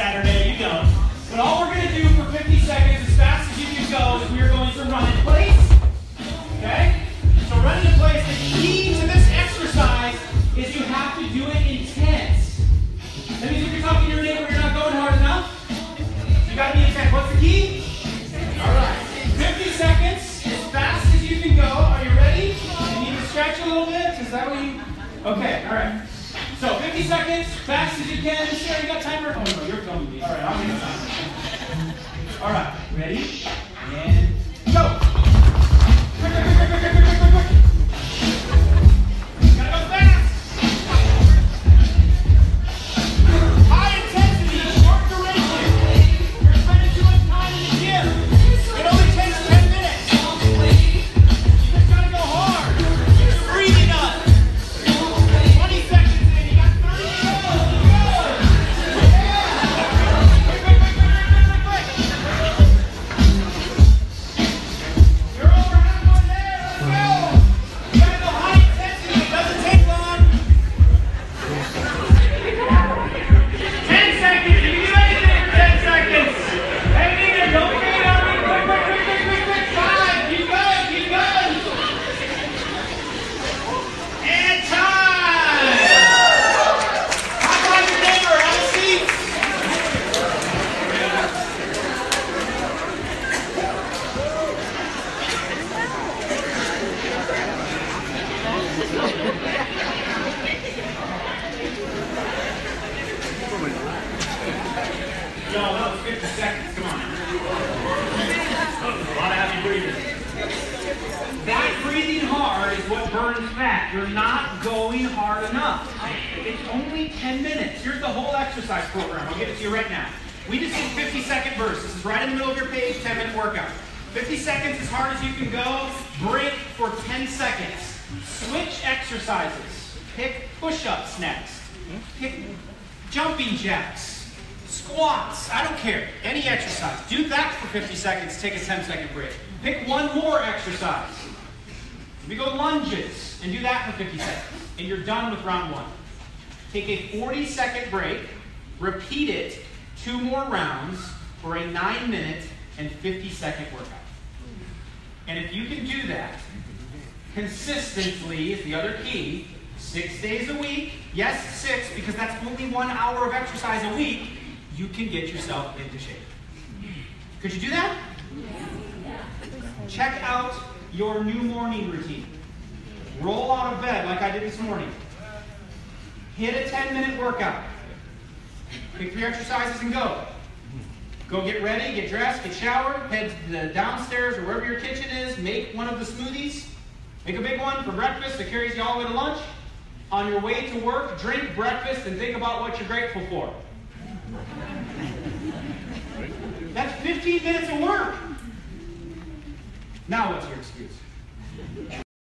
Saturday, you know. But all we're going to do for 50 seconds, as fast as you can go, is we are going to run in place. Okay? So running in place, the key to this exercise is you have to do it intense. That means if you're talking to your neighbor, you're not going hard enough. You got to be intense. What's the key? All right. 50 seconds, as fast as you can go. Are you ready? You need to stretch a little bit? Is that what you... Okay, all right. So 50 seconds, fast as you can. Sure, you got timer? All right, ready? Yo, that was 50 seconds. Come on. A lot of heavy breathing. That breathing hard is what burns fat. You're not going hard enough. It's only 10 minutes. Here's the whole exercise program. I'll give it to you right now. We just did 50 second bursts. This is right in the middle of your page, 10 minute workout. 50 seconds as hard as you can go. Break for 10 seconds. Switch exercises. Pick push ups next. Pick jumping jacks. Squats, I don't care. Any exercise. Do that for 50 seconds, take a 10 second break. Pick one more exercise. We go lunges and do that for 50 seconds. And you're done with round one. Take a 40 second break, repeat it two more rounds for a 9 minute and 50 second workout. And if you can do that consistently, is the other key, six days a week, yes, six, because that's only one hour of exercise a week, you can get yourself into shape. Could you do that? Check out your new morning routine. Roll out of bed like I did this morning. Hit a 10 minute workout. Pick three exercises and go. Go get ready, get dressed, get showered, head to the downstairs or wherever your kitchen is, make one of the smoothies. Make a big one for breakfast that carries you all the way to lunch. On your way to work, drink breakfast and think about what you're grateful for. That's 15 minutes of work. Now what's your excuse?